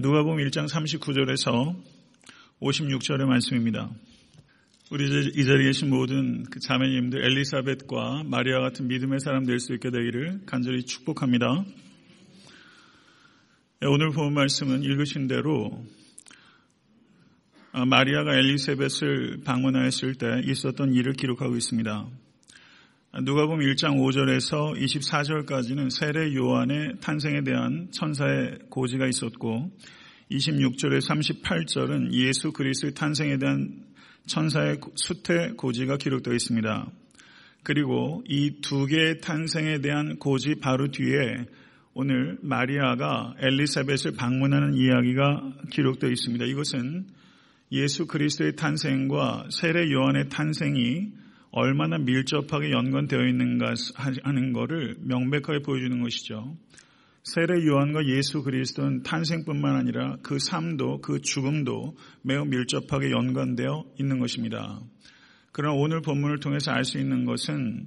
누가복음 1장 39절에서 56절의 말씀입니다. 우리 이 자리에 계신 모든 그 자매님들 엘리사벳과 마리아 같은 믿음의 사람 될 수 있게 되기를 간절히 축복합니다. 오늘 본 말씀은 읽으신 대로 마리아가 엘리사벳을 방문하였을 때 있었던 일을 기록하고 있습니다. 누가복음 1장 5절에서 24절까지는 세례 요한의 탄생에 대한 천사의 고지가 있었고 26절에 38절은 예수 그리스도의 탄생에 대한 천사의 수태 고지가 기록되어 있습니다. 그리고 이 두 개의 탄생에 대한 고지 바로 뒤에 오늘 마리아가 엘리사벳을 방문하는 이야기가 기록되어 있습니다. 이것은 예수 그리스도의 탄생과 세례 요한의 탄생이 얼마나 밀접하게 연관되어 있는가 하는 것을 명백하게 보여주는 것이죠. 세례 요한과 예수 그리스도는 탄생뿐만 아니라 그 삶도 그 죽음도 매우 밀접하게 연관되어 있는 것입니다. 그러나 오늘 본문을 통해서 알 수 있는 것은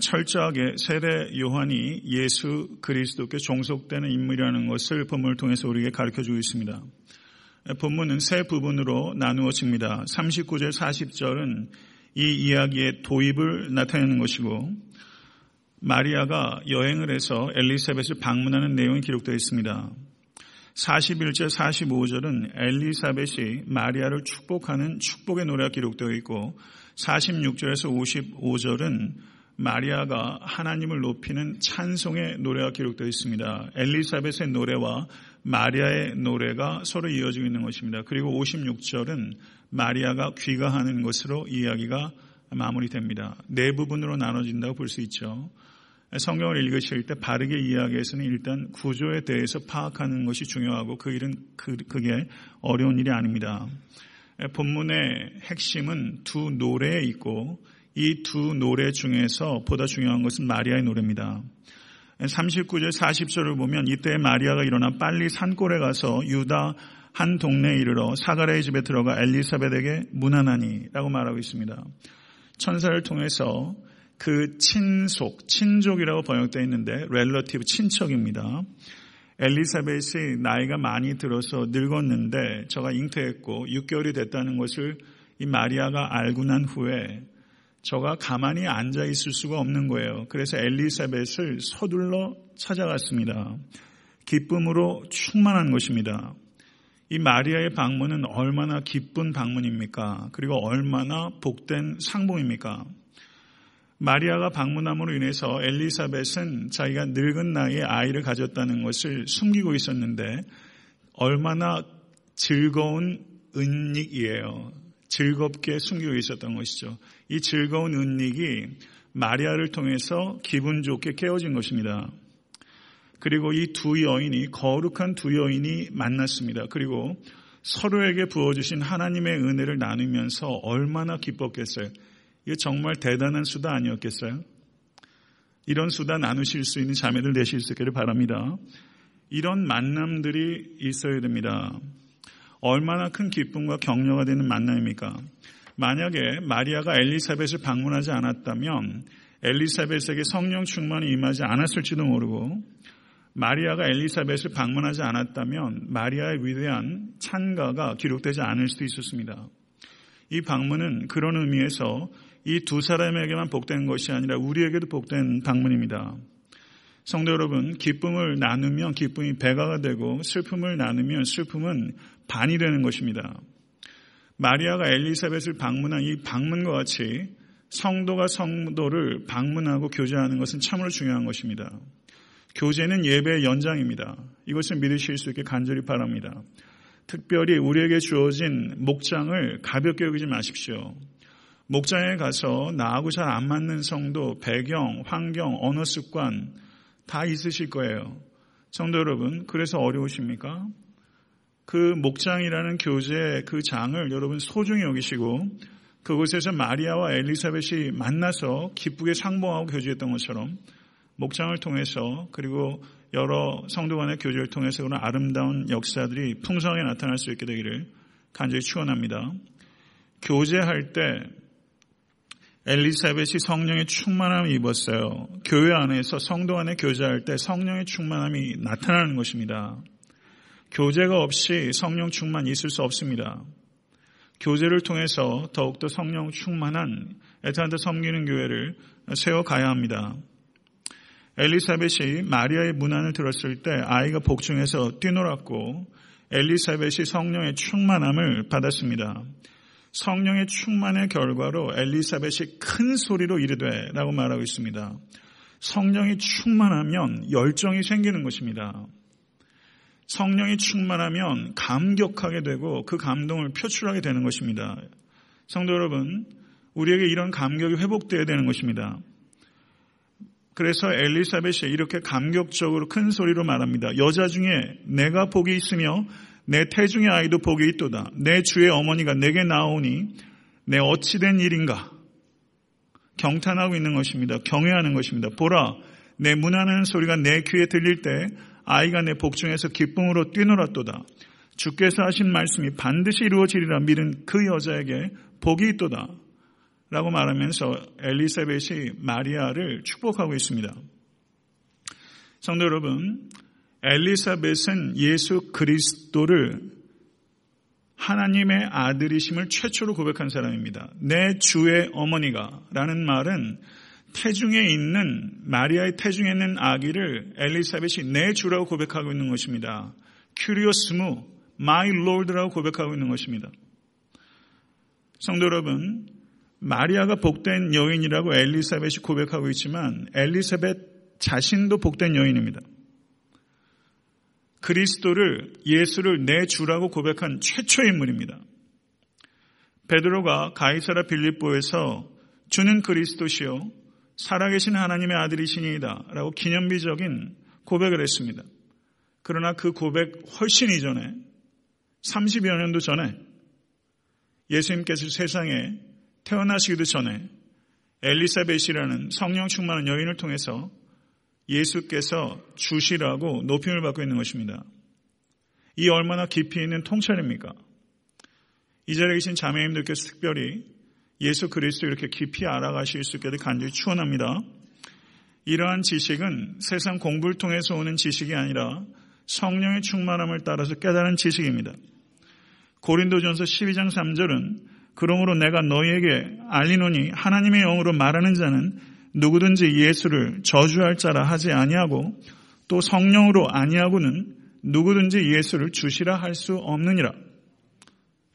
철저하게 세례 요한이 예수 그리스도께 종속되는 인물이라는 것을 본문을 통해서 우리에게 가르쳐 주고 있습니다. 본문은 세 부분으로 나누어집니다. 39절 40절은 이 이야기의 도입을 나타내는 것이고 마리아가 여행을 해서 엘리사벳을 방문하는 내용이 기록되어 있습니다. 41절 45절은 엘리사벳이 마리아를 축복하는 축복의 노래가 기록되어 있고 46절에서 55절은 마리아가 하나님을 높이는 찬송의 노래가 기록되어 있습니다. 엘리사벳의 노래와 마리아의 노래가 서로 이어지고 있는 것입니다. 그리고 56절은 마리아가 귀가하는 것으로 이야기가 마무리됩니다. 네 부분으로 나눠진다고 볼 수 있죠. 성경을 읽으실 때 바르게 이야기해서는 일단 구조에 대해서 파악하는 것이 중요하고 그 일은 그, 그게 어려운 일이 아닙니다. 본문의 핵심은 두 노래에 있고 이 두 노래 중에서 보다 중요한 것은 마리아의 노래입니다. 39절 40절을 보면 이때 마리아가 일어나 빨리 산골에 가서 유다 한 동네에 이르러 사가랴의 집에 들어가 엘리사벳에게 문안하니 라고 말하고 있습니다. 천사를 통해서 그 친속, 친족이라고 번역되어 있는데 렐러티브 친척입니다. 엘리사벳이 나이가 많이 들어서 늙었는데 저가 잉태했고 6개월이 됐다는 것을 이 마리아가 알고 난 후에 저가 가만히 앉아 있을 수가 없는 거예요. 그래서 엘리사벳을 서둘러 찾아갔습니다. 기쁨으로 충만한 것입니다. 이 마리아의 방문은 얼마나 기쁜 방문입니까? 그리고 얼마나 복된 상봉입니까? 마리아가 방문함으로 인해서 엘리사벳은 자기가 늙은 나이에 아이를 가졌다는 것을 숨기고 있었는데 얼마나 즐거운 은닉이에요. 즐겁게 숨기고 있었던 것이죠. 이 즐거운 은닉이 마리아를 통해서 기분 좋게 깨어진 것입니다. 그리고 이 두 여인이 거룩한 두 여인이 만났습니다. 그리고 서로에게 부어주신 하나님의 은혜를 나누면서 얼마나 기뻤겠어요. 이거 정말 대단한 수다 아니었겠어요? 이런 수다 나누실 수 있는 자매들 되실 수 있기를 바랍니다. 이런 만남들이 있어야 됩니다. 얼마나 큰 기쁨과 격려가 되는 만남입니까? 만약에 마리아가 엘리사벳을 방문하지 않았다면 엘리사벳에게 성령 충만이 임하지 않았을지도 모르고 마리아가 엘리사벳을 방문하지 않았다면 마리아의 위대한 찬가가 기록되지 않을 수도 있었습니다. 이 방문은 그런 의미에서 이 두 사람에게만 복된 것이 아니라 우리에게도 복된 방문입니다. 성도 여러분, 기쁨을 나누면 기쁨이 배가가 되고 슬픔을 나누면 슬픔은 반이 되는 것입니다. 마리아가 엘리사벳을 방문한 이 방문과 같이 성도가 성도를 방문하고 교제하는 것은 참으로 중요한 것입니다. 교제는 예배의 연장입니다. 이것을 믿으실 수 있게 간절히 바랍니다. 특별히 우리에게 주어진 목장을 가볍게 여기지 마십시오. 목장에 가서 나하고 잘 안 맞는 성도, 배경, 환경, 언어 습관 다 있으실 거예요. 성도 여러분, 그래서 어려우십니까? 그 목장이라는 교재 그 장을 여러분 소중히 여기시고 그곳에서 마리아와 엘리사벳이 만나서 기쁘게 상봉하고 교제했던 것처럼 목장을 통해서 그리고 여러 성도 간의 교제를 통해서 그런 아름다운 역사들이 풍성하게 나타날 수 있게 되기를 간절히 축원합니다. 교제할 때 엘리사벳이 성령의 충만함을 입었어요. 교회 안에서 성도 안에 교제할 때 성령의 충만함이 나타나는 것입니다. 교제가 없이 성령 충만 있을 수 없습니다. 교제를 통해서 더욱더 성령 충만한 에탄드 섬기는 교회를 세워가야 합니다. 엘리사벳이 마리아의 문안을 들었을 때 아이가 복중에서 뛰놀았고 엘리사벳이 성령의 충만함을 받았습니다. 성령의 충만의 결과로 엘리사벳이 큰 소리로 이르되 라고 말하고 있습니다. 성령이 충만하면 열정이 생기는 것입니다. 성령이 충만하면 감격하게 되고 그 감동을 표출하게 되는 것입니다. 성도 여러분, 우리에게 이런 감격이 회복되어야 되는 것입니다. 그래서 엘리사벳이 이렇게 감격적으로 큰 소리로 말합니다. 여자 중에 내가 복이 있으며 내 태중의 아이도 복이 있도다. 내 주의 어머니가 내게 나오니 내 어찌된 일인가? 경탄하고 있는 것입니다. 경외하는 것입니다. 보라, 내 문하는 소리가 내 귀에 들릴 때 아이가 내 복중에서 기쁨으로 뛰놀았도다. 주께서 하신 말씀이 반드시 이루어지리라 믿은 그 여자에게 복이 있도다. 라고 말하면서 엘리사벳이 마리아를 축복하고 있습니다. 성도 여러분, 엘리사벳은 예수 그리스도를 하나님의 아들이심을 최초로 고백한 사람입니다. 내 주의 어머니가 라는 말은 태중에 있는 마리아의 태중에 있는 아기를 엘리사벳이 내 주라고 고백하고 있는 것입니다. κύριος μου my Lord라고 고백하고 있는 것입니다. 성도 여러분, 마리아가 복된 여인이라고 엘리사벳이 고백하고 있지만 엘리사벳 자신도 복된 여인입니다. 그리스도를 예수를 내 주라고 고백한 최초의 인물입니다. 베드로가 가이사라 빌립보에서 주는 그리스도시요 살아계신 하나님의 아들이시니이다 라고 기념비적인 고백을 했습니다. 그러나 그 고백 훨씬 이전에 30여 년도 전에 예수님께서 세상에 태어나시기도 전에 엘리사벳이라는 성령 충만한 여인을 통해서 예수께서 주시라고 높임을 받고 있는 것입니다. 이 얼마나 깊이 있는 통찰입니까? 이 자리에 계신 자매님들께서 특별히 예수 그리스도 이렇게 깊이 알아가실 수 있게 간절히 추원합니다. 이러한 지식은 세상 공부를 통해서 오는 지식이 아니라 성령의 충만함을 따라서 깨달은 지식입니다. 고린도전서 12장 3절은 그러므로 내가 너희에게 알리노니 하나님의 영으로 말하는 자는 누구든지 예수를 저주할 자라 하지 아니하고 또 성령으로 아니하고는 누구든지 예수를 주시라 할 수 없느니라.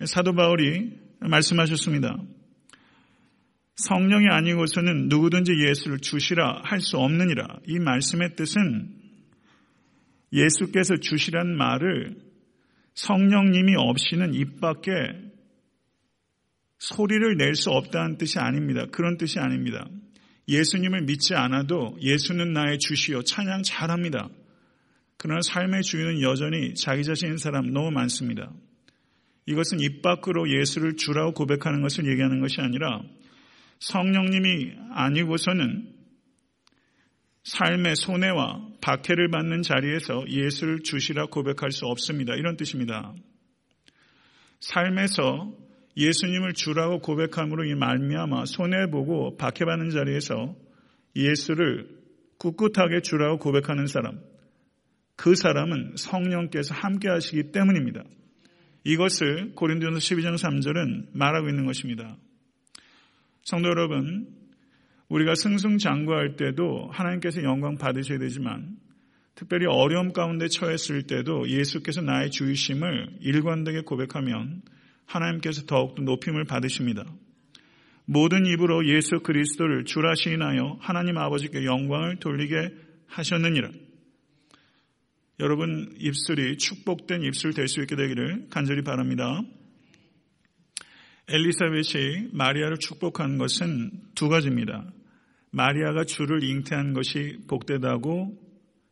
사도 바울이 말씀하셨습니다. 성령이 아니고서는 누구든지 예수를 주시라 할 수 없느니라. 이 말씀의 뜻은 예수께서 주시란 말을 성령님이 없이는 입 밖에 소리를 낼 수 없다는 뜻이 아닙니다. 그런 뜻이 아닙니다. 예수님을 믿지 않아도 예수는 나의 주시요 찬양 잘합니다. 그러나 삶의 주인은 여전히 자기 자신인 사람 너무 많습니다. 이것은 입 밖으로 예수를 주라고 고백하는 것을 얘기하는 것이 아니라 성령님이 아니고서는 삶의 손해와 박해를 받는 자리에서 예수를 주시라 고백할 수 없습니다. 이런 뜻입니다. 삶에서 예수님을 주라고 고백함으로 이 말미암아 손해보고 박해받는 자리에서 예수를 꿋꿋하게 주라고 고백하는 사람, 그 사람은 성령께서 함께 하시기 때문입니다. 이것을 고린도전서 12장 3절은 말하고 있는 것입니다. 성도 여러분, 우리가 승승장구할 때도 하나님께서 영광 받으셔야 되지만 특별히 어려움 가운데 처했을 때도 예수께서 나의 주이심을 일관되게 고백하면 하나님께서 더욱더 높임을 받으십니다. 모든 입으로 예수 그리스도를 주라 시인하여 하나님 아버지께 영광을 돌리게 하셨느니라. 여러분 입술이 축복된 입술 될 수 있게 되기를 간절히 바랍니다. 엘리사벳이 마리아를 축복한 것은 두 가지입니다. 마리아가 주를 잉태한 것이 복되다고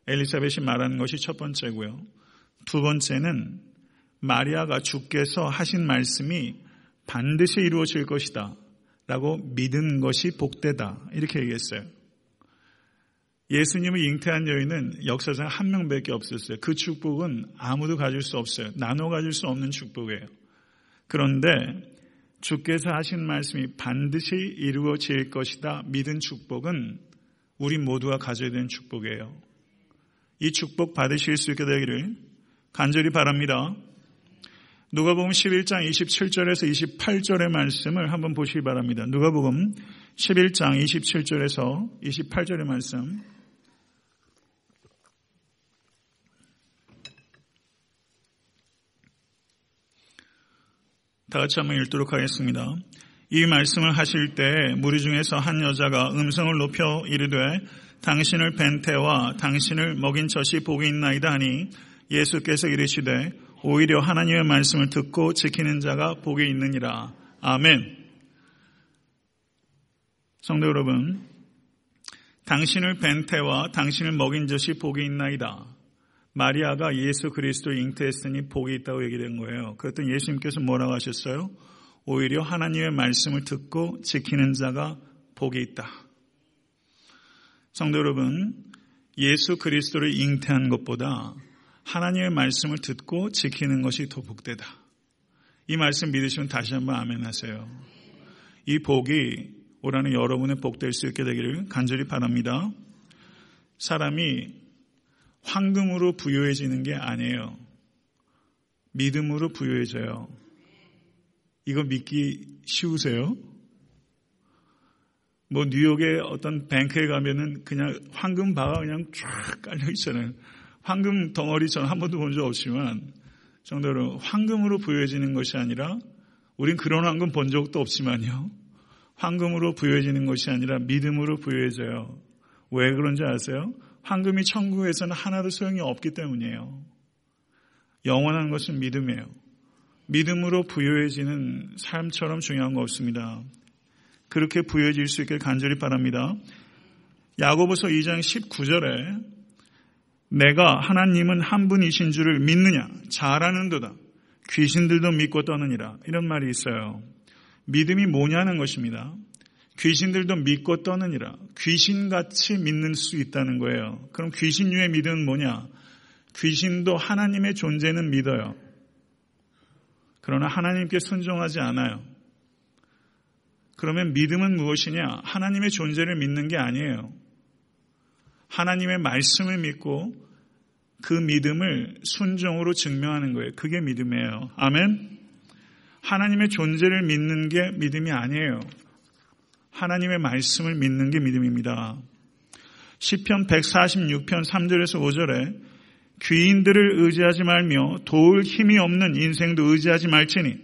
엘리사벳이 말하는 것이 첫 번째고요. 두 번째는 마리아가 주께서 하신 말씀이 반드시 이루어질 것이다. 라고 믿은 것이 복되다. 이렇게 얘기했어요. 예수님을 잉태한 여인은 역사상 한 명밖에 없었어요. 그 축복은 아무도 가질 수 없어요. 나눠 가질 수 없는 축복이에요. 그런데 주께서 하신 말씀이 반드시 이루어질 것이다. 믿은 축복은 우리 모두가 가져야 되는 축복이에요. 이 축복 받으실 수 있게 되기를 간절히 바랍니다. 누가복음 11장 27절에서 28절의 말씀을 한번 보시기 바랍니다. 누가복음 11장 27절에서 28절의 말씀. 다 같이 한번 읽도록 하겠습니다. 이 말씀을 하실 때 무리 중에서 한 여자가 음성을 높여 이르되 당신을 벤 태와 당신을 먹인 젖이 복이 있나이다 하니 예수께서 이르시되 오히려 하나님의 말씀을 듣고 지키는 자가 복이 있느니라. 아멘. 성도 여러분, 당신을 벤 태와 당신을 먹인 젖이 복이 있나이다. 마리아가 예수 그리스도 잉태했으니 복이 있다고 얘기된 거예요. 그랬더니 예수님께서 뭐라고 하셨어요? 오히려 하나님의 말씀을 듣고 지키는 자가 복이 있다. 성도 여러분, 예수 그리스도를 잉태한 것보다 하나님의 말씀을 듣고 지키는 것이 더 복되다. 이 말씀 믿으시면 다시 한번 아멘 하세요. 이 복이 올한해 여러분의 복될 수 있게 되기를 간절히 바랍니다. 사람이 황금으로 부유해지는 게 아니에요. 믿음으로 부유해져요. 이거 믿기 쉬우세요? 뭐 뉴욕의 어떤 뱅크에 가면은 그냥 황금 바가 그냥 쫙 깔려 있잖아요. 황금 덩어리 저는 한 번도 본 적 없지만 정도로 황금으로 부여해지는 것이 아니라 우린 그런 황금 본 적도 없지만요. 황금으로 부여해지는 것이 아니라 믿음으로 부여해져요. 왜 그런지 아세요? 황금이 천국에서는 하나도 소용이 없기 때문이에요. 영원한 것은 믿음이에요. 믿음으로 부여해지는 삶처럼 중요한 거 없습니다. 그렇게 부여해질 수 있길 간절히 바랍니다. 야고보서 2장 19절에 내가 하나님은 한 분이신 줄을 믿느냐 잘하는도다 귀신들도 믿고 떠느니라 이런 말이 있어요. 믿음이 뭐냐는 것입니다. 귀신들도 믿고 떠느니라. 귀신같이 믿는 수 있다는 거예요. 그럼 귀신류의 믿음은 뭐냐? 귀신도 하나님의 존재는 믿어요. 그러나 하나님께 순종하지 않아요. 그러면 믿음은 무엇이냐? 하나님의 존재를 믿는 게 아니에요. 하나님의 말씀을 믿고 그 믿음을 순종으로 증명하는 거예요. 그게 믿음이에요. 아멘? 하나님의 존재를 믿는 게 믿음이 아니에요. 하나님의 말씀을 믿는 게 믿음입니다. 시편 146편 3절에서 5절에 귀인들을 의지하지 말며 도울 힘이 없는 인생도 의지하지 말지니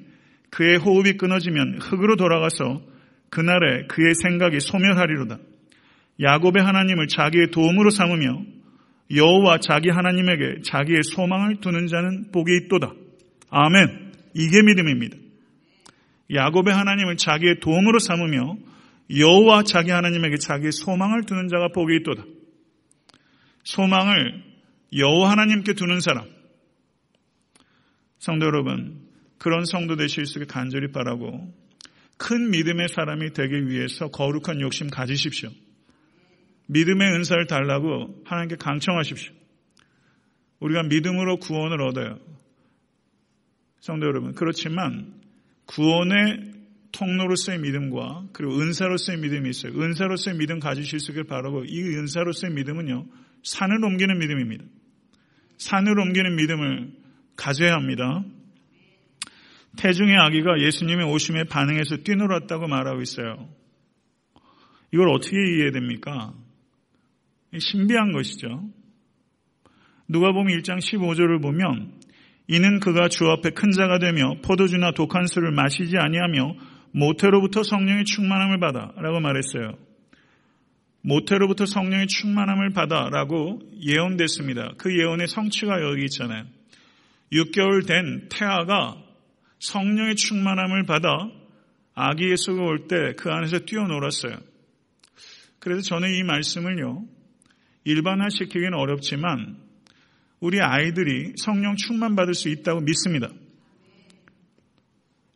그의 호흡이 끊어지면 흙으로 돌아가서 그날에 그의 생각이 소멸하리로다. 야곱의 하나님을 자기의 도움으로 삼으며 여호와 자기 하나님에게 자기의 소망을 두는 자는 복이 있도다. 아멘. 이게 믿음입니다. 야곱의 하나님을 자기의 도움으로 삼으며 여호와 자기 하나님에게 자기의 소망을 두는 자가 복이 있도다. 소망을 여호와 하나님께 두는 사람. 성도 여러분, 그런 성도 되실 수 있게 간절히 바라고 큰 믿음의 사람이 되기 위해서 거룩한 욕심 가지십시오. 믿음의 은사를 달라고 하나님께 강청하십시오. 우리가 믿음으로 구원을 얻어요. 성도 여러분, 그렇지만 구원의 통로로서의 믿음과 그리고 은사로서의 믿음이 있어요. 은사로서의 믿음 가지실 수 있길 바라고 이 은사로서의 믿음은요. 산을 옮기는 믿음입니다. 산을 옮기는 믿음을 가져야 합니다. 태중의 아기가 예수님의 오심에 반응해서 뛰놀았다고 말하고 있어요. 이걸 어떻게 이해됩니까? 신비한 것이죠. 누가 보면 1장 15절을 보면 이는 그가 주 앞에 큰 자가 되며 포도주나 독한 술을 마시지 아니하며 모태로부터 성령의 충만함을 받아 라고 말했어요. 모태로부터 성령의 충만함을 받아 라고 예언됐습니다. 그 예언의 성취가 여기 있잖아요. 6개월 된 태아가 성령의 충만함을 받아 아기 예수가 올 때 그 안에서 뛰어놀았어요. 그래서 저는 이 말씀을요, 일반화시키기는 어렵지만 우리 아이들이 성령 충만 받을 수 있다고 믿습니다.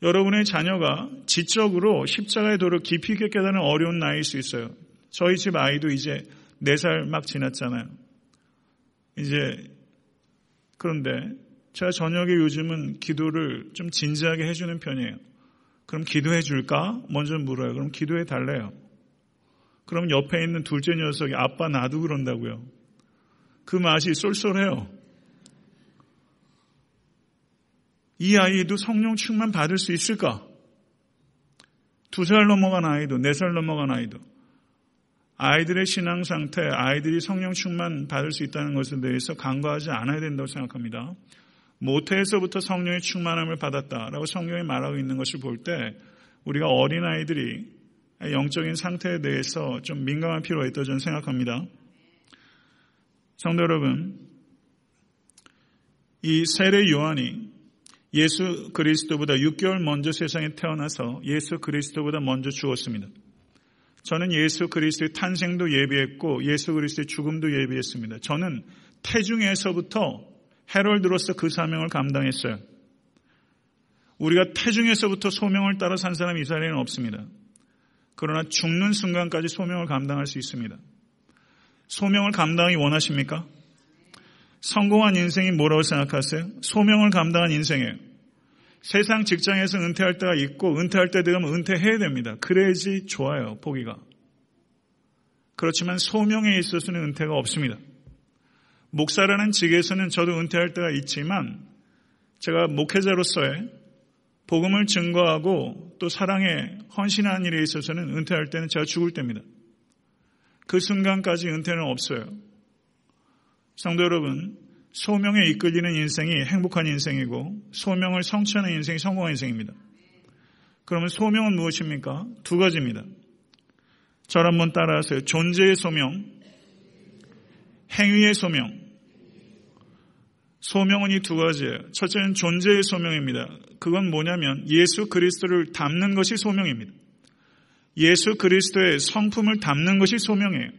여러분의 자녀가 지적으로 십자가의 도를 깊이 있게 깨달은 어려운 나이일 수 있어요. 저희 집 아이도 이제 4살 막 지났잖아요. 이제, 그런데 제가 저녁에 요즘은 기도를 좀 진지하게 해주는 편이에요. 그럼 기도해 줄까? 먼저 물어요. 그럼 기도해 달래요. 그럼 옆에 있는 둘째 녀석이 아빠 나도 그런다고요. 그 맛이 쏠쏠해요. 이 아이도 성령 충만 받을 수 있을까? 두 살 넘어간 아이도, 네 살 넘어간 아이도. 아이들의 신앙 상태, 아이들이 성령 충만 받을 수 있다는 것에 대해서 간과하지 않아야 된다고 생각합니다. 모태에서부터 성령의 충만함을 받았다라고 성경이 말하고 있는 것을 볼 때 우리가 어린아이들이 영적인 상태에 대해서 좀 민감한 필요가 있다고 저는 생각합니다. 성도 여러분, 이 세례 요한이 예수 그리스도보다 6개월 먼저 세상에 태어나서 예수 그리스도보다 먼저 죽었습니다. 저는 예수 그리스도의 탄생도 예비했고 예수 그리스도의 죽음도 예비했습니다. 저는 태중에서부터 헤럴드로서 그 사명을 감당했어요. 우리가 태중에서부터 소명을 따라 산 사람이 이스라엘에는 없습니다. 그러나 죽는 순간까지 소명을 감당할 수 있습니다. 소명을 감당하기 원하십니까? 성공한 인생이 뭐라고 생각하세요? 소명을 감당한 인생이에요. 세상 직장에서 은퇴할 때가 있고 은퇴할 때 되면 은퇴해야 됩니다. 그래야지 좋아요. 보기가. 그렇지만 소명에 있어서는 은퇴가 없습니다. 목사라는 직에서는 저도 은퇴할 때가 있지만 제가 목회자로서의 복음을 증거하고 또 사랑에 헌신하는 일에 있어서는 은퇴할 때는 제가 죽을 때입니다. 그 순간까지 은퇴는 없어요. 성도 여러분, 소명에 이끌리는 인생이 행복한 인생이고 소명을 성취하는 인생이 성공한 인생입니다. 그러면 소명은 무엇입니까? 두 가지입니다. 저를 한번 따라하세요. 존재의 소명, 행위의 소명. 소명은 이 두 가지예요. 첫째는 존재의 소명입니다. 그건 뭐냐면 예수 그리스도를 담는 것이 소명입니다. 예수 그리스도의 성품을 담는 것이 소명이에요.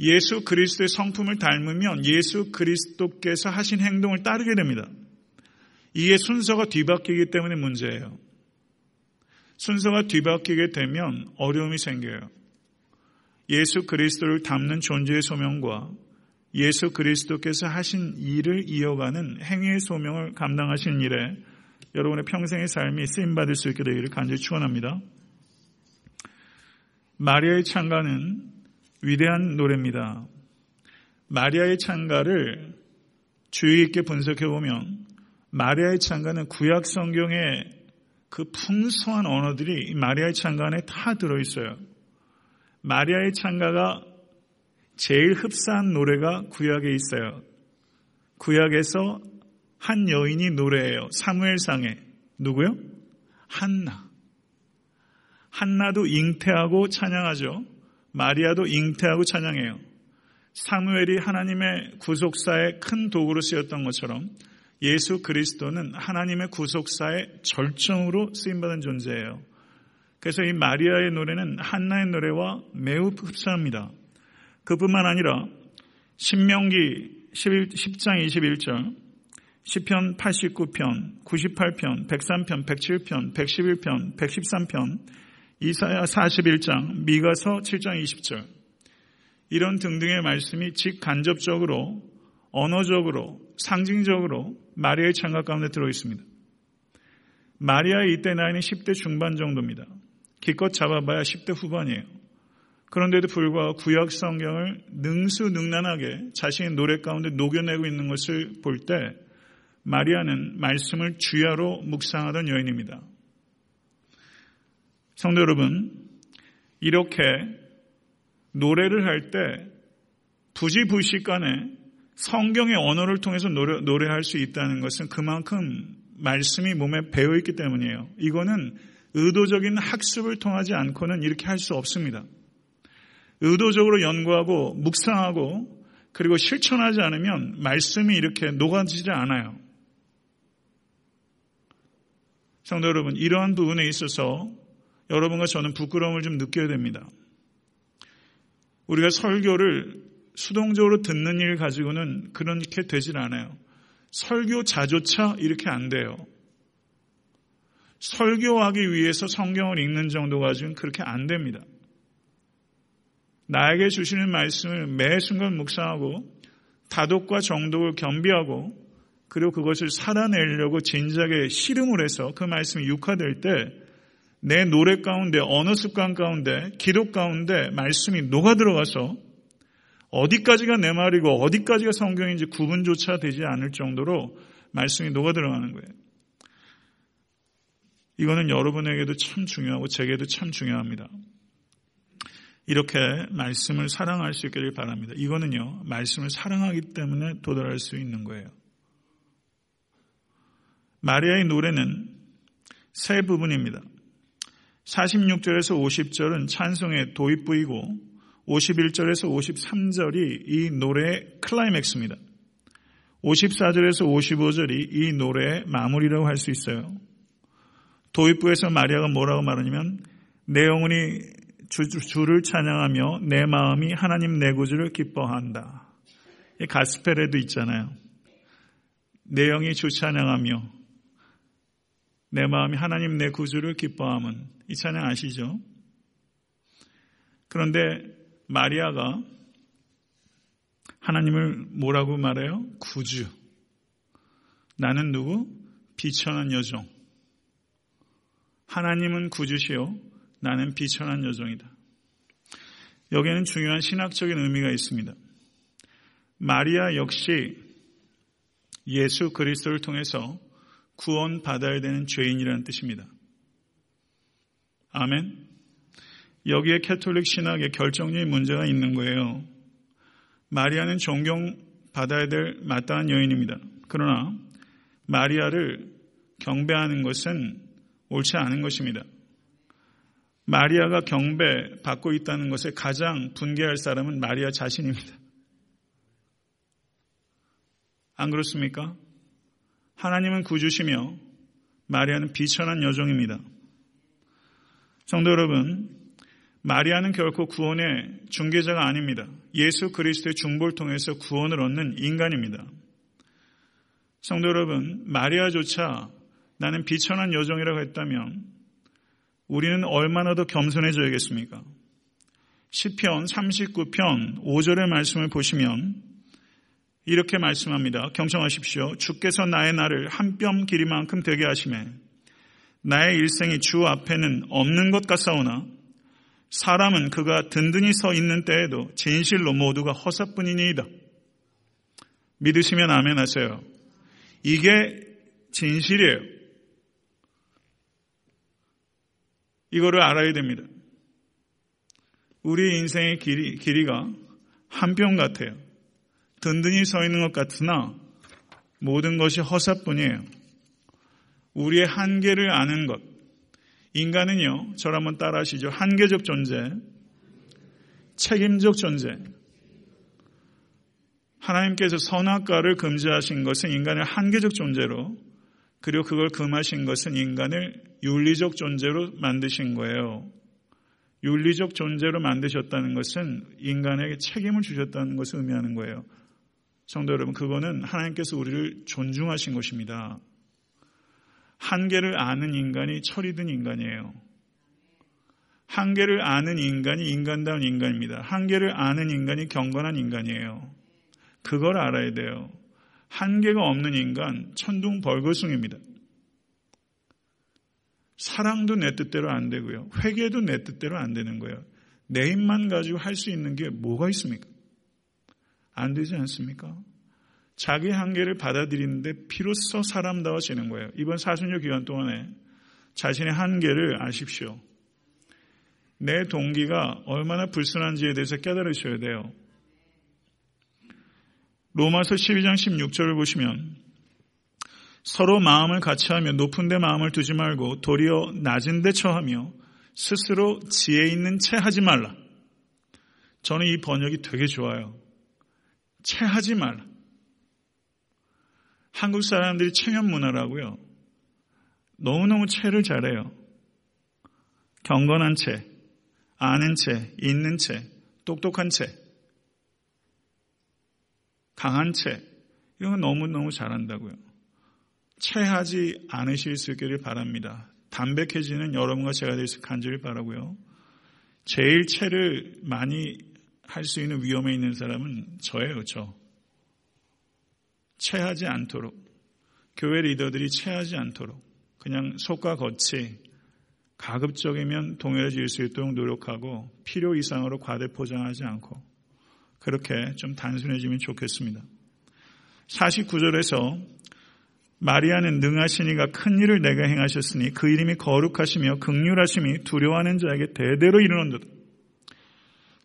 예수 그리스도의 성품을 닮으면 예수 그리스도께서 하신 행동을 따르게 됩니다. 이게 순서가 뒤바뀌기 때문에 문제예요. 순서가 뒤바뀌게 되면 어려움이 생겨요. 예수 그리스도를 담는 존재의 소명과 예수 그리스도께서 하신 일을 이어가는 행위의 소명을 감당하신 일에 여러분의 평생의 삶이 쓰임받을 수 있게 되기를 간절히 축원합니다. 마리아의 창가는 위대한 노래입니다. 마리아의 창가를 주의 있게 분석해 보면 마리아의 창가는 구약 성경의 그 풍성한 언어들이 마리아의 창가 안에 다 들어 있어요. 마리아의 창가가 제일 흡사한 노래가 구약에 있어요. 구약에서 한 여인이 노래해요. 사무엘상에 누구요? 한나. 한나도 잉태하고 찬양하죠. 마리아도 잉태하고 찬양해요. 사무엘이 하나님의 구속사의 큰 도구로 쓰였던 것처럼 예수 그리스도는 하나님의 구속사의 절정으로 쓰임받은 존재예요. 그래서 이 마리아의 노래는 한나의 노래와 매우 흡사합니다. 그뿐만 아니라 신명기 10장 21절, 10편 89편, 98편, 103편, 107편, 111편, 113편, 이사야 41장, 미가서 7장 20절 이런 등등의 말씀이 직간접적으로 언어적으로 상징적으로 마리아의 창각 가운데 들어 있습니다. 마리아의 이때 나이는 10대 중반 정도입니다. 기껏 잡아봐야 10대 후반이에요. 그런데도 불구하고 구약 성경을 능수능란하게 자신의 노래 가운데 녹여내고 있는 것을 볼 때 마리아는 말씀을 주야로 묵상하던 여인입니다. 성도 여러분, 이렇게 노래를 할 때 부지불식 간에 성경의 언어를 통해서 노래, 노래할 수 있다는 것은 그만큼 말씀이 몸에 배어 있기 때문이에요. 이거는 의도적인 학습을 통하지 않고는 이렇게 할 수 없습니다. 의도적으로 연구하고 묵상하고 그리고 실천하지 않으면 말씀이 이렇게 녹아지지 않아요. 성도 여러분, 이러한 부분에 있어서 여러분과 저는 부끄러움을 좀 느껴야 됩니다. 우리가 설교를 수동적으로 듣는 일 가지고는 그렇게 되질 않아요. 설교자조차 이렇게 안 돼요. 설교하기 위해서 성경을 읽는 정도 가지고는 그렇게 안 됩니다. 나에게 주시는 말씀을 매 순간 묵상하고 다독과 정독을 겸비하고 그리고 그것을 살아내려고 진작에 실름을 해서 그 말씀이 육화될 때 내 노래 가운데 언어 습관 가운데 기도 가운데 말씀이 녹아 들어가서 어디까지가 내 말이고 어디까지가 성경인지 구분조차 되지 않을 정도로 말씀이 녹아 들어가는 거예요. 이거는 여러분에게도 참 중요하고 제게도 참 중요합니다. 이렇게 말씀을 사랑할 수 있기를 바랍니다. 이거는요, 말씀을 사랑하기 때문에 도달할 수 있는 거예요. 마리아의 노래는 세 부분입니다. 46절에서 50절은 찬송의 도입부이고 51절에서 53절이 이 노래의 클라이맥스입니다. 54절에서 55절이 이 노래의 마무리라고 할 수 있어요. 도입부에서 마리아가 뭐라고 말하냐면 내 영혼이 주, 주를 찬양하며 내 마음이 하나님 내 구주를 기뻐한다. 이 가스펠에도 있잖아요. 내 영이 주 찬양하며 내 마음이 하나님 내 구주를 기뻐함은 이 찬양 아시죠? 그런데 마리아가 하나님을 뭐라고 말해요? 구주. 나는 누구? 비천한 여종. 하나님은 구주시요. 나는 비천한 여종이다. 여기에는 중요한 신학적인 의미가 있습니다. 마리아 역시 예수 그리스도를 통해서 구원받아야 되는 죄인이라는 뜻입니다. 아멘. 여기에 캐톨릭 신학에 결정적인 문제가 있는 거예요. 마리아는 존경받아야 될 마땅한 여인입니다. 그러나 마리아를 경배하는 것은 옳지 않은 것입니다. 마리아가 경배 받고 있다는 것에 가장 분개할 사람은 마리아 자신입니다. 안 그렇습니까? 하나님은 구주시며 마리아는 비천한 여종입니다. 성도 여러분, 마리아는 결코 구원의 중개자가 아닙니다. 예수 그리스도의 중보를 통해서 구원을 얻는 인간입니다. 성도 여러분, 마리아조차 나는 비천한 여종이라고 했다면 우리는 얼마나 더 겸손해져야겠습니까? 시편 39편 5절의 말씀을 보시면 이렇게 말씀합니다. 경청하십시오. 주께서 나의 날을 한뼘 길이만큼 되게 하심에 나의 일생이 주 앞에는 없는 것 같사오나 사람은 그가 든든히 서 있는 때에도 진실로 모두가 허사뿐이니이다. 믿으시면 아멘 하세요. 이게 진실이에요. 이거를 알아야 됩니다. 우리 인생의 길이, 길이가 한뼘 같아요. 든든히 서 있는 것 같으나 모든 것이 허사뿐이에요. 우리의 한계를 아는 것. 인간은요, 저를 한번 따라 하시죠. 한계적 존재, 책임적 존재. 하나님께서 선악과를 금지하신 것은 인간을 한계적 존재로, 그리고 그걸 금하신 것은 인간을 윤리적 존재로 만드신 거예요. 윤리적 존재로 만드셨다는 것은 인간에게 책임을 주셨다는 것을 의미하는 거예요. 성도 여러분, 그거는 하나님께서 우리를 존중하신 것입니다. 한계를 아는 인간이 철이든 인간이에요. 한계를 아는 인간이 인간다운 인간입니다. 한계를 아는 인간이 경건한 인간이에요. 그걸 알아야 돼요. 한계가 없는 인간, 천둥 벌거숭입니다. 사랑도 내 뜻대로 안 되고요. 회개도 내 뜻대로 안 되는 거예요. 내 힘만 가지고 할 수 있는 게 뭐가 있습니까? 안 되지 않습니까? 자기 한계를 받아들이는데 비로소 사람다워지는 거예요. 이번 사순절 기간 동안에 자신의 한계를 아십시오. 내 동기가 얼마나 불순한지에 대해서 깨달으셔야 돼요. 로마서 12장 16절을 보시면 서로 마음을 같이 하며 높은 데 마음을 두지 말고 도리어 낮은 데 처하며 스스로 지혜 있는 채 하지 말라. 저는 이 번역이 되게 좋아요. 체하지 말라. 한국 사람들이 체면 문화라고요. 너무너무 체를 잘해요. 경건한 채, 아는 채, 있는 채, 똑똑한 채, 강한 채, 이런 거 너무너무 잘한다고요. 체하지 않으실 수 있기를 바랍니다. 담백해지는 여러분과 제가 될 수 간절히 바라고요. 제일 체를 많이 할 수 있는 위험에 있는 사람은 저예요, 저. 체하지 않도록. 교회 리더들이 체하지 않도록. 그냥 속과 겉이 가급적이면 동일해질 수 있도록 노력하고 필요 이상으로 과대 포장하지 않고 그렇게 좀 단순해지면 좋겠습니다. 49절에서 마리아는 능하시니가 큰 일을 내가 행하셨으니 그 이름이 거룩하시며 극률하심이 두려워하는 자에게 대대로 이르는도다.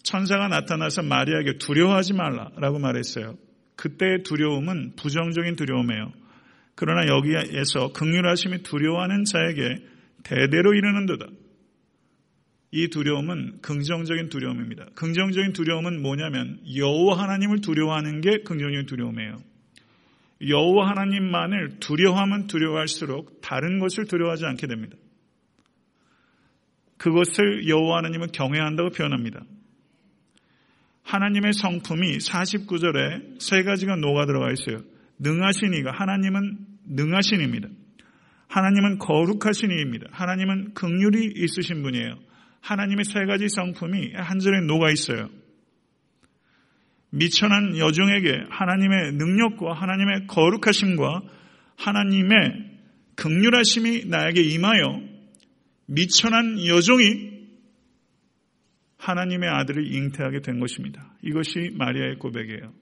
천사가 나타나서 마리아에게 두려워하지 말라라고 말했어요. 그때의 두려움은 부정적인 두려움이에요. 그러나 여기에서 극률하심이 두려워하는 자에게 대대로 이르는도다. 이 두려움은 긍정적인 두려움입니다. 긍정적인 두려움은 뭐냐면 여호와 하나님을 두려워하는 게 긍정적인 두려움이에요. 여호와 하나님만을 두려워하면 두려워할수록 다른 것을 두려워하지 않게 됩니다. 그것을 여호와 하나님은 경외한다고 표현합니다. 하나님의 성품이 49절에 세 가지가 녹아 들어가 있어요. 능하시니가 하나님은 능하신 입니다. 하나님은 거룩하신 이입니다. 하나님은 극률이 있으신 분이에요. 하나님의 세 가지 성품이 한 절에 녹아 있어요. 미천한 여종에게 하나님의 능력과 하나님의 거룩하심과 하나님의 극률하심이 나에게 임하여 미천한 여종이 하나님의 아들을 잉태하게 된 것입니다. 이것이 마리아의 고백이에요.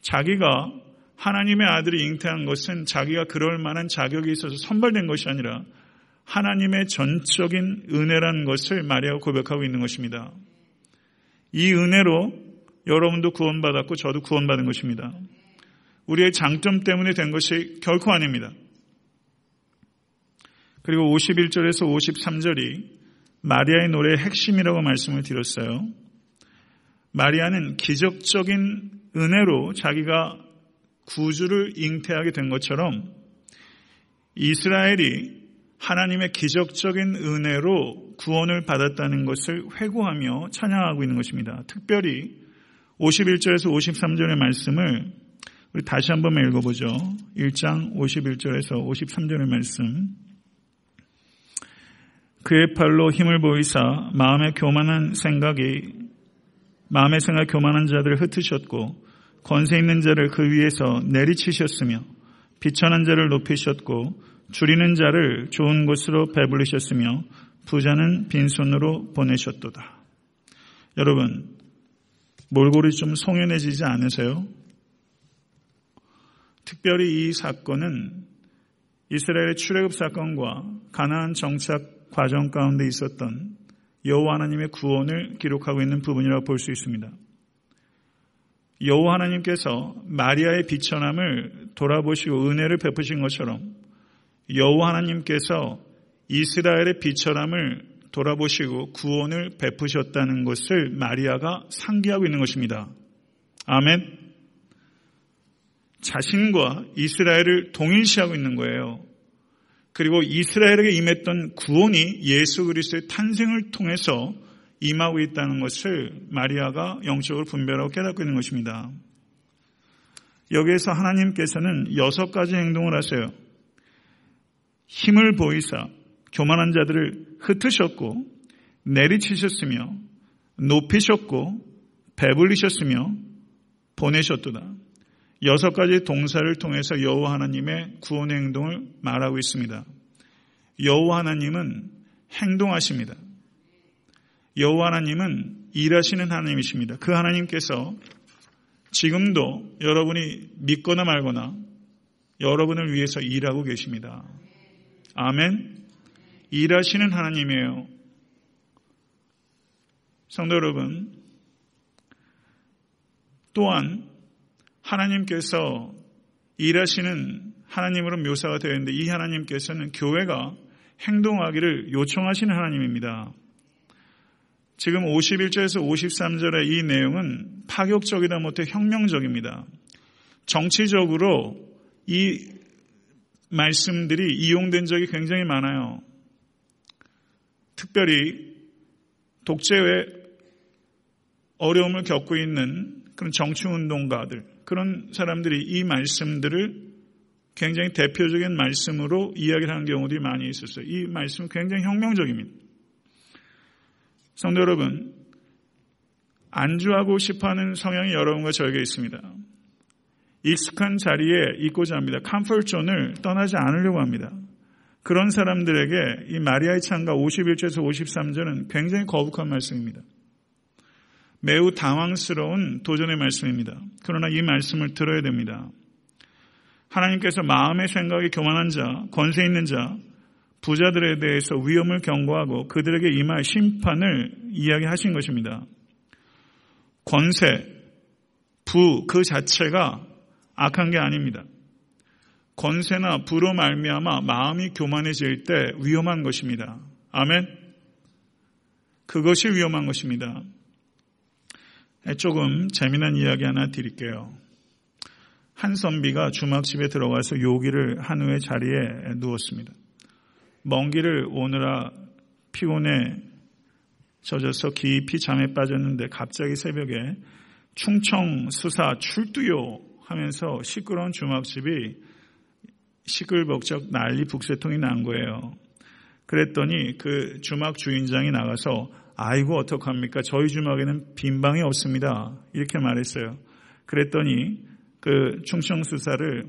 자기가 하나님의 아들을 잉태한 것은 자기가 그럴 만한 자격이 있어서 선발된 것이 아니라 하나님의 전적인 은혜라는 것을 마리아가 고백하고 있는 것입니다. 이 은혜로 여러분도 구원받았고 저도 구원받은 것입니다. 우리의 장점 때문에 된 것이 결코 아닙니다. 그리고 51절에서 53절이 마리아의 노래의 핵심이라고 말씀을 드렸어요. 마리아는 기적적인 은혜로 자기가 구주를 잉태하게 된 것처럼 이스라엘이 하나님의 기적적인 은혜로 구원을 받았다는 것을 회고하며 찬양하고 있는 것입니다. 특별히 51절에서 53절의 말씀을 우리 다시 한번 읽어보죠. 1장 51절에서 53절의 말씀. 그의 팔로 힘을 보이사 마음의 교만한 생각이 마음의 생각 교만한 자들을 흩으셨고 권세 있는 자를 그 위에서 내리치셨으며 비천한 자를 높이셨고 줄이는 자를 좋은 곳으로 배불리셨으며 부자는 빈손으로 보내셨도다. 여러분 몰골이 좀 송연해지지 않으세요? 특별히 이 사건은 이스라엘의 출애굽 사건과 가나안 정착 과정 가운데 있었던 여호와 하나님의 구원을 기록하고 있는 부분이라고 볼 수 있습니다. 여호와 하나님께서 마리아의 비천함을 돌아보시고 은혜를 베푸신 것처럼 여호와 하나님께서 이스라엘의 비천함을 돌아보시고 구원을 베푸셨다는 것을 마리아가 상기하고 있는 것입니다. 아멘. 자신과 이스라엘을 동일시하고 있는 거예요. 그리고 이스라엘에게 임했던 구원이 예수 그리스도의 탄생을 통해서 임하고 있다는 것을 마리아가 영적으로 분별하고 깨닫고 있는 것입니다. 여기에서 하나님께서는 여섯 가지 행동을 하세요. 힘을 보이사 교만한 자들을 흩으셨고 내리치셨으며 높이셨고 배불리셨으며 보내셨도다. 여섯 가지 동사를 통해서 여호와 하나님의 구원의 행동을 말하고 있습니다. 여호와 하나님은 행동하십니다. 여호와 하나님은 일하시는 하나님이십니다. 그 하나님께서 지금도 여러분이 믿거나 말거나 여러분을 위해서 일하고 계십니다. 아멘. 일하시는 하나님이에요. 성도 여러분, 또한 하나님께서 일하시는 하나님으로 묘사가 되어 있는데 이 하나님께서는 교회가 행동하기를 요청하시는 하나님입니다. 지금 51절에서 53절의 이 내용은 파격적이다 못해 혁명적입니다. 정치적으로 이 말씀들이 이용된 적이 굉장히 많아요. 특별히 독재의 어려움을 겪고 있는 그런 정치운동가들, 그런 사람들이 이 말씀들을 굉장히 대표적인 말씀으로 이야기를 하는 경우들이 많이 있었어요. 이 말씀은 굉장히 혁명적입니다. 성도 여러분, 안주하고 싶어 하는 성향이 여러분과 저에게 있습니다. 익숙한 자리에 있고자 합니다. comfort zone을 떠나지 않으려고 합니다. 그런 사람들에게 이 마리아의 창가 51절에서 53절은 굉장히 거북한 말씀입니다. 매우 당황스러운 도전의 말씀입니다. 그러나 이 말씀을 들어야 됩니다. 하나님께서 마음의 생각이 교만한 자, 권세 있는 자, 부자들에 대해서 위험을 경고하고 그들에게 임할 심판을 이야기하신 것입니다. 권세, 부 그 자체가 악한 게 아닙니다. 권세나 부로 말미암아 마음이 교만해질 때 위험한 것입니다. 아멘. 그것이 위험한 것입니다. 조금 재미난 이야기 하나 드릴게요. 한 선비가 주막집에 들어가서 요기를 한 후에 자리에 누웠습니다. 먼 길을 오느라 피곤해 젖어서 깊이 잠에 빠졌는데 갑자기 새벽에 충청 수사 출두요 하면서 시끄러운 주막집이 시끌벅적 난리 북새통이 난 거예요. 그랬더니 그 주막 주인장이 나가서 아이고 어떡합니까? 저희 주막에는 빈 방이 없습니다. 이렇게 말했어요. 그랬더니 그 충청 수사를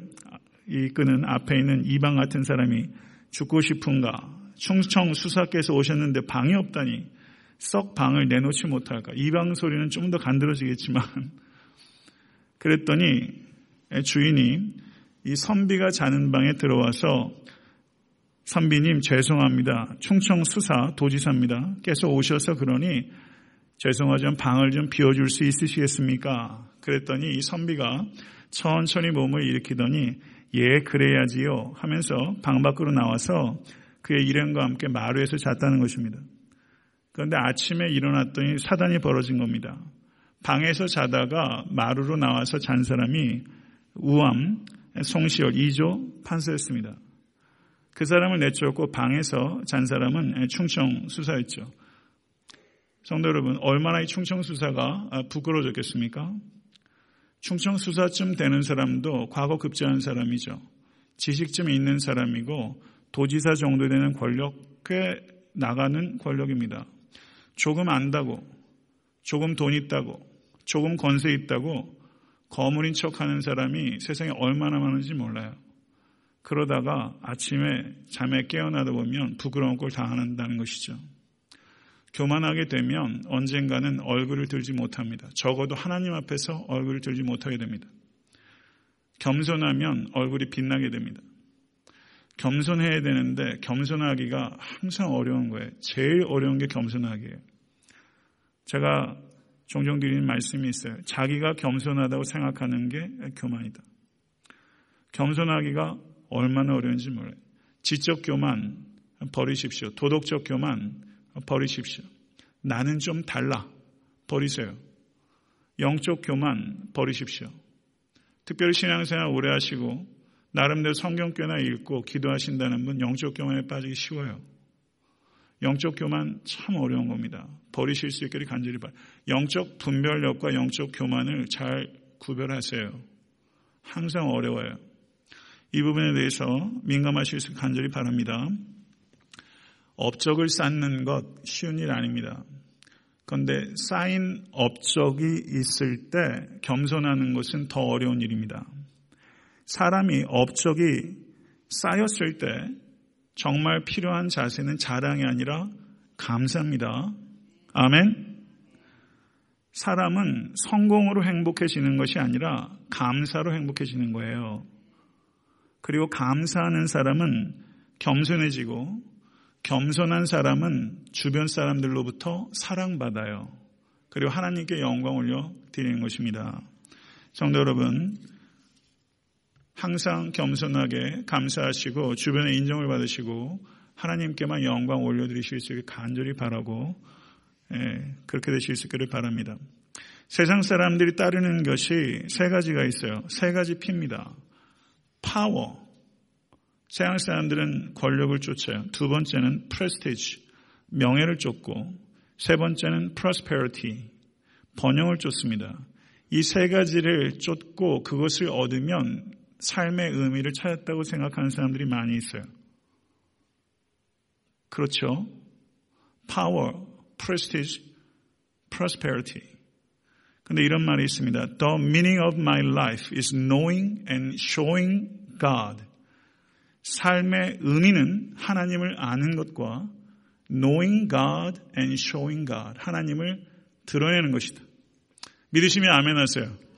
이끄는 앞에 있는 이방 같은 사람이 죽고 싶은가? 충청 수사께서 오셨는데 방이 없다니 썩 방을 내놓지 못할까? 이방 소리는 좀 더 간드러지겠지만 그랬더니 주인이 이 선비가 자는 방에 들어와서 선비님 죄송합니다. 충청 수사 도지사입니다. 께서 오셔서 그러니 죄송하지만 방을 좀 비워줄 수 있으시겠습니까? 그랬더니 이 선비가 천천히 몸을 일으키더니 예 그래야지요 하면서 방 밖으로 나와서 그의 일행과 함께 마루에서 잤다는 것입니다. 그런데 아침에 일어났더니 사단이 벌어진 겁니다. 방에서 자다가 마루로 나와서 잔 사람이 우암, 송시열 2조 판사였습니다. 그 사람을 내쫓고 방에서 잔 사람은 충청 수사였죠. 성도 여러분, 얼마나 이 충청 수사가 부끄러워졌겠습니까? 충청 수사쯤 되는 사람도 과거 급제한 사람이죠. 지식 좀 있는 사람이고 도지사 정도 되는 권력 꽤 나가는 권력입니다. 조금 안다고, 조금 돈 있다고, 조금 권세 있다고 거물인 척 하는 사람이 세상에 얼마나 많은지 몰라요. 그러다가 아침에 잠에 깨어나다 보면 부끄러운 꼴 당한다는 것이죠. 교만하게 되면 언젠가는 얼굴을 들지 못합니다. 적어도 하나님 앞에서 얼굴을 들지 못하게 됩니다. 겸손하면 얼굴이 빛나게 됩니다. 겸손해야 되는데 겸손하기가 항상 어려운 거예요. 제일 어려운 게 겸손하기예요. 제가 종종 드리는 말씀이 있어요. 자기가 겸손하다고 생각하는 게 교만이다. 겸손하기가 얼마나 어려운지 몰라요. 지적 교만 버리십시오. 도덕적 교만 버리십시오. 나는 좀 달라. 버리세요. 영적 교만 버리십시오. 특별히 신앙생활 오래 하시고 나름대로 성경 꽤나 읽고 기도하신다는 분 영적 교만에 빠지기 쉬워요. 영적 교만 참 어려운 겁니다. 버리실 수 있기를 간절히 바라. 영적 분별력과 영적 교만을 잘 구별하세요. 항상 어려워요. 이 부분에 대해서 민감하실 수 간절히 바랍니다. 업적을 쌓는 것 쉬운 일 아닙니다. 그런데 쌓인 업적이 있을 때 겸손하는 것은 더 어려운 일입니다. 사람이 업적이 쌓였을 때 정말 필요한 자세는 자랑이 아니라 감사입니다. 아멘. 사람은 성공으로 행복해지는 것이 아니라 감사로 행복해지는 거예요. 그리고 감사하는 사람은 겸손해지고 겸손한 사람은 주변 사람들로부터 사랑받아요. 그리고 하나님께 영광 올려 드리는 것입니다. 성도 여러분, 항상 겸손하게 감사하시고 주변의 인정을 받으시고 하나님께만 영광 올려드리실 수 있게 간절히 바라고 예, 그렇게 되실 수 있기를 바랍니다. 세상 사람들이 따르는 것이 세 가지가 있어요. 세 가지 피입니다. 파워, 서양 사람들은 권력을 쫓아요. 두 번째는 prestige, 명예를 쫓고 세 번째는 prosperity, 번영을 쫓습니다. 이 세 가지를 쫓고 그것을 얻으면 삶의 의미를 찾았다고 생각하는 사람들이 많이 있어요. 그렇죠? power, prestige, prosperity. 근데 이런 말이 있습니다. The meaning of my life is knowing and showing God. 삶의 의미는 하나님을 아는 것과 knowing God and showing God. 하나님을 드러내는 것이다. 믿으시면 아멘 하세요.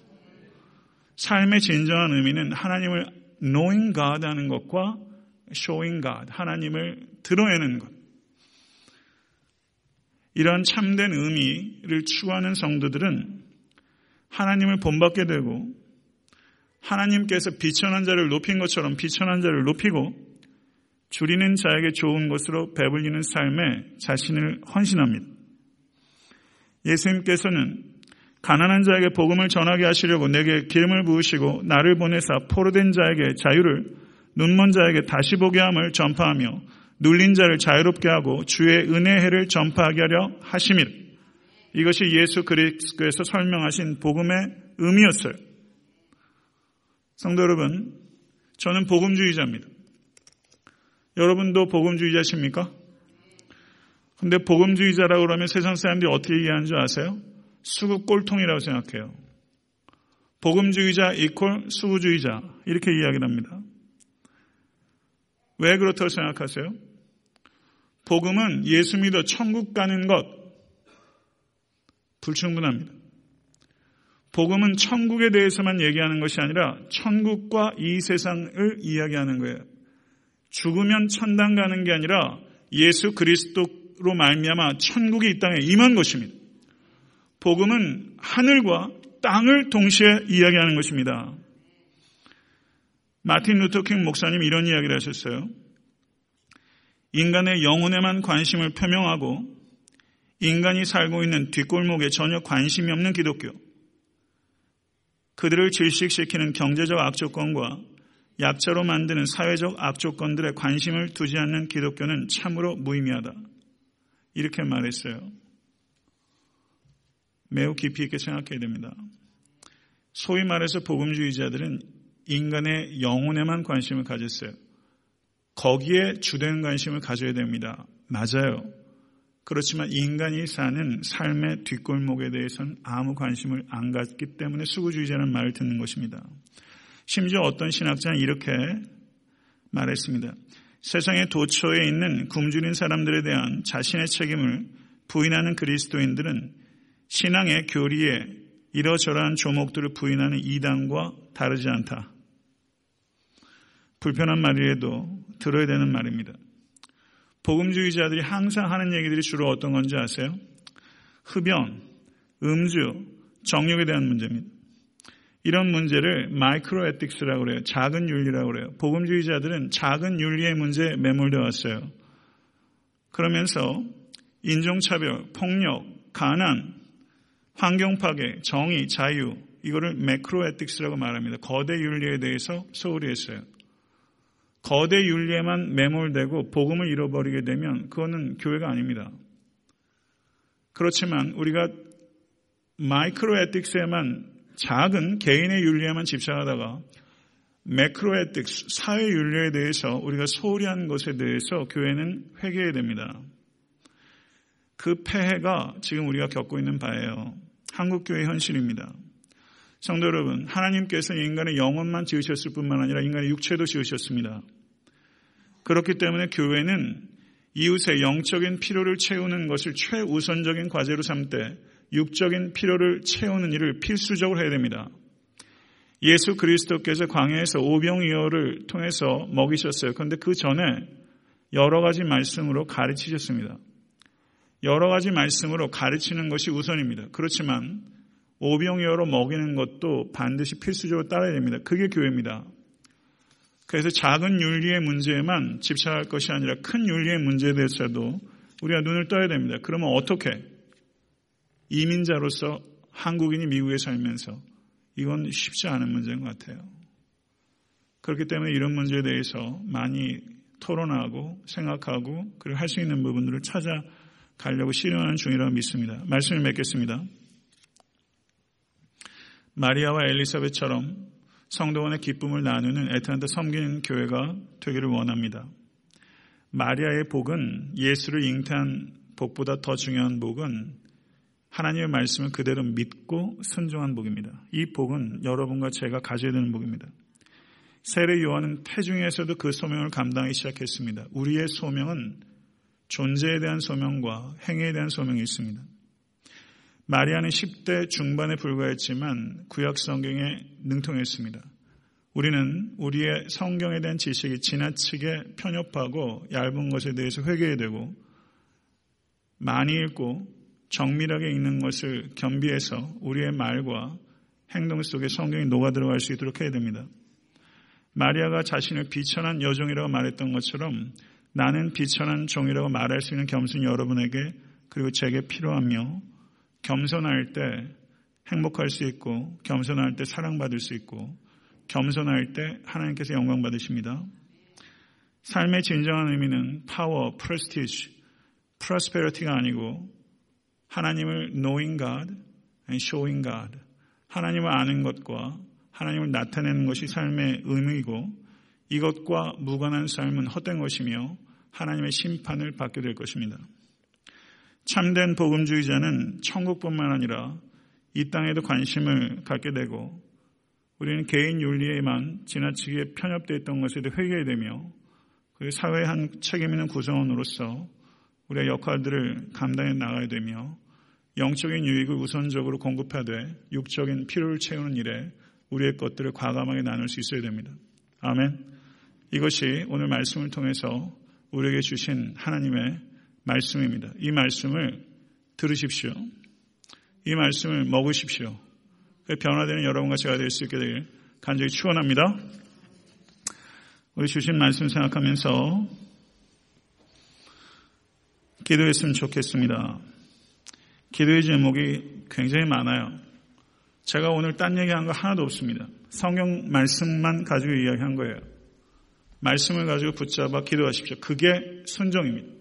삶의 진정한 의미는 하나님을 knowing God 하는 것과 showing God, 하나님을 드러내는 것. 이런 참된 의미를 추구하는 성도들은 하나님을 본받게 되고 하나님께서 비천한 자를 높인 것처럼 비천한 자를 높이고 줄이는 자에게 좋은 것으로 배불리는 삶에 자신을 헌신합니다. 예수님께서는 가난한 자에게 복음을 전하게 하시려고 내게 기름을 부으시고 나를 보내사 포로된 자에게 자유를 눈먼 자에게 다시 보게 함을 전파하며 눌린 자를 자유롭게 하고 주의 은혜해를 전파하게 하려 하심이라. 이것이 예수 그리스도에서 설명하신 복음의 의미였어요. 성도 여러분, 저는 복음주의자입니다. 여러분도 복음주의자십니까? 근데 복음주의자라고 그러면 세상 사람들이 어떻게 이해하는 줄 아세요? 수구 꼴통이라고 생각해요. 복음주의자 이퀄 수구주의자 이렇게 이야기를 합니다. 왜 그렇다고 생각하세요? 복음은 예수 믿어 천국 가는 것 불충분합니다. 복음은 천국에 대해서만 얘기하는 것이 아니라 천국과 이 세상을 이야기하는 거예요. 죽으면 천당 가는 게 아니라 예수 그리스도로 말미암아 천국이 이 땅에 임한 것입니다. 복음은 하늘과 땅을 동시에 이야기하는 것입니다. 마틴 루터킹 목사님 이런 이야기를 하셨어요. 인간의 영혼에만 관심을 표명하고 인간이 살고 있는 뒷골목에 전혀 관심이 없는 기독교. 그들을 질식시키는 경제적 악조건과 약자로 만드는 사회적 악조건들에 관심을 두지 않는 기독교는 참으로 무의미하다. 이렇게 말했어요. 매우 깊이 있게 생각해야 됩니다. 소위 말해서 복음주의자들은 인간의 영혼에만 관심을 가졌어요. 거기에 주된 관심을 가져야 됩니다. 맞아요. 그렇지만 인간이 사는 삶의 뒷골목에 대해서는 아무 관심을 안 갖기 때문에 수구주의자는 말을 듣는 것입니다. 심지어 어떤 신학자는 이렇게 말했습니다. 세상의 도처에 있는 굶주린 사람들에 대한 자신의 책임을 부인하는 그리스도인들은 신앙의 교리에 이러저러한 조목들을 부인하는 이단과 다르지 않다. 불편한 말이라도 들어야 되는 말입니다. 복음주의자들이 항상 하는 얘기들이 주로 어떤 건지 아세요? 흡연, 음주, 정욕에 대한 문제입니다. 이런 문제를 마이크로 에틱스라고 그래요. 작은 윤리라고 그래요. 복음주의자들은 작은 윤리의 문제에 매몰되어 왔어요. 그러면서 인종차별, 폭력, 가난, 환경 파괴, 정의, 자유, 이거를 macro ethics라고 말합니다. 거대 윤리에 대해서 소홀히 했어요. 거대 윤리에만 매몰되고 복음을 잃어버리게 되면 그거는 교회가 아닙니다. 그렇지만 우리가 micro ethics에만 작은 개인의 윤리에만 집착하다가 macro ethics, 사회 윤리에 대해서 우리가 소홀히 한 것에 대해서 교회는 회개해야 됩니다. 그 폐해가 지금 우리가 겪고 있는 바예요. 한국교회 현실입니다. 성도 여러분, 하나님께서 인간의 영혼만 지으셨을 뿐만 아니라 인간의 육체도 지으셨습니다. 그렇기 때문에 교회는 이웃의 영적인 필요를 채우는 것을 최우선적인 과제로 삼되 육적인 필요를 채우는 일을 필수적으로 해야 됩니다. 예수 그리스도께서 광야에서 오병이어를 통해서 먹이셨어요. 그런데 그 전에 여러 가지 말씀으로 가르치셨습니다. 여러 가지 말씀으로 가르치는 것이 우선입니다. 그렇지만 오병이어로 먹이는 것도 반드시 필수적으로 따라야 됩니다. 그게 교회입니다. 그래서 작은 윤리의 문제에만 집착할 것이 아니라 큰 윤리의 문제에 대해서도 우리가 눈을 떠야 됩니다. 그러면 어떻게 이민자로서 한국인이 미국에 살면서 이건 쉽지 않은 문제인 것 같아요. 그렇기 때문에 이런 문제에 대해서 많이 토론하고 생각하고 그리고 할 수 있는 부분들을 찾아 가려고 실현하는 중이라고 믿습니다. 말씀을 맺겠습니다. 마리아와 엘리사벳처럼 성도원의 기쁨을 나누는 애타한테 섬기는 교회가 되기를 원합니다. 마리아의 복은 예수를 잉태한 복보다 더 중요한 복은 하나님의 말씀을 그대로 믿고 순종한 복입니다. 이 복은 여러분과 제가 가져야 되는 복입니다. 세례 요한은 태중에서도 그 소명을 감당하기 시작했습니다. 우리의 소명은 존재에 대한 소명과 행위에 대한 소명이 있습니다. 마리아는 10대 중반에 불과했지만 구약 성경에 능통했습니다. 우리는 우리의 성경에 대한 지식이 지나치게 편협하고 얇은 것에 대해서 회개해야 되고 많이 읽고 정밀하게 읽는 것을 겸비해서 우리의 말과 행동 속에 성경이 녹아 들어갈 수 있도록 해야 됩니다. 마리아가 자신을 비천한 여종이라고 말했던 것처럼 나는 비천한 종이라고 말할 수 있는 겸손이 여러분에게 그리고 제게 필요하며 겸손할 때 행복할 수 있고 겸손할 때 사랑받을 수 있고 겸손할 때 하나님께서 영광 받으십니다. 삶의 진정한 의미는 power, prestige, prosperity가 아니고 하나님을 knowing God and showing God 하나님을 아는 것과 하나님을 나타내는 것이 삶의 의미이고 이것과 무관한 삶은 헛된 것이며 하나님의 심판을 받게 될 것입니다. 참된 복음주의자는 천국뿐만 아니라 이 땅에도 관심을 갖게 되고 우리는 개인 윤리에만 지나치게 편협되어 있던 것에 대해 회개되며 그 사회의 한 책임 있는 구성원으로서 우리의 역할들을 감당해 나가야 되며 영적인 유익을 우선적으로 공급하되 육적인 필요를 채우는 일에 우리의 것들을 과감하게 나눌 수 있어야 됩니다. 아멘. 이것이 오늘 말씀을 통해서 우리에게 주신 하나님의 말씀입니다. 이 말씀을 들으십시오. 이 말씀을 먹으십시오. 변화되는 여러분과 제가 될 수 있게 되길 간절히 축원합니다. 우리 주신 말씀 생각하면서 기도했으면 좋겠습니다. 기도의 제목이 굉장히 많아요. 제가 오늘 딴 얘기한 거 하나도 없습니다. 성경 말씀만 가지고 이야기한 거예요. 말씀을 가지고 붙잡아 기도하십시오. 그게 순종입니다.